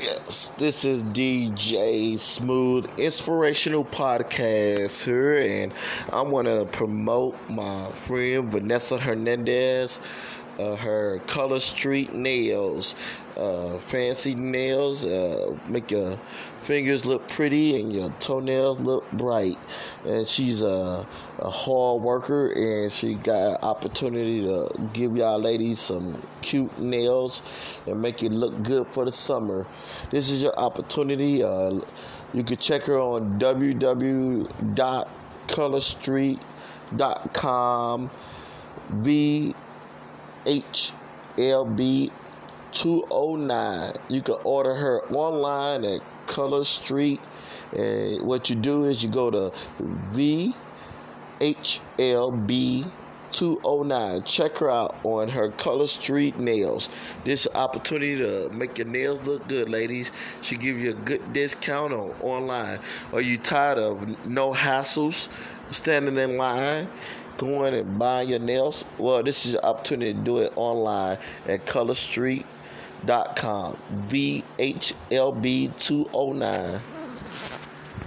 Yes, this is DJ Smooth Inspirational Podcast here, and I want to promote my friend Vanessa Hernandez, uh, her Color Street Nails, uh, fancy nails, uh, make your fingers look pretty and your toenails look bright. And she's a, a hard worker, and she got opportunity to give y'all ladies some cute nails and make it look good for the summer. This is your opportunity. Uh, you can check her on www.colorstreet.com. VHLB 209. You can order her online at Color Street. And what you do is you go to VHLB 209. Check her out on her Color Street Nails. This opportunity to make your nails look good, ladies. She give you a good discount on online. Are you tired of no hassles standing in line? Going and buying your nails? Well, this is your opportunity to do it online at Color Street com VHLB 209.